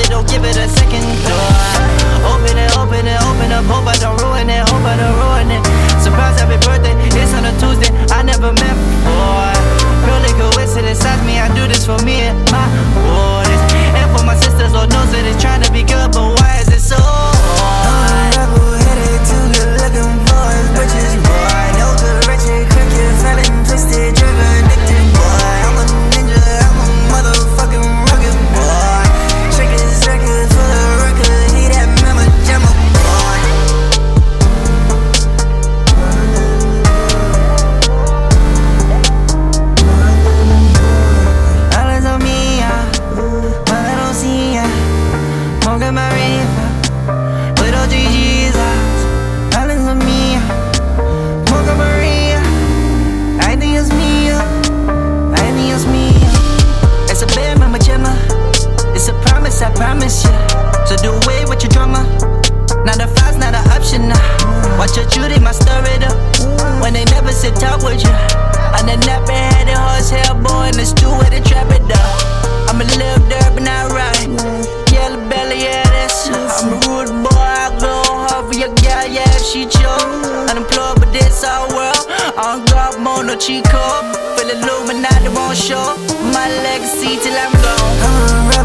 it, don't give it a second thought. Open it, open it, open it. you. So do away with your drama. Not a fast, not an option now. Watch your Judy, my stir it up. When they never sit talk with you. On the had a horse, hair boy, and the stew with the trap it up. I'm a little dirt, but not right. Yellow belly, yeah, that's I'm a rude boy, I go hard for your girl, yeah, if she choke. Unemployed, but this our world. On guard, mono chico. Feel illuminated, won't show. My legacy till I'm gone.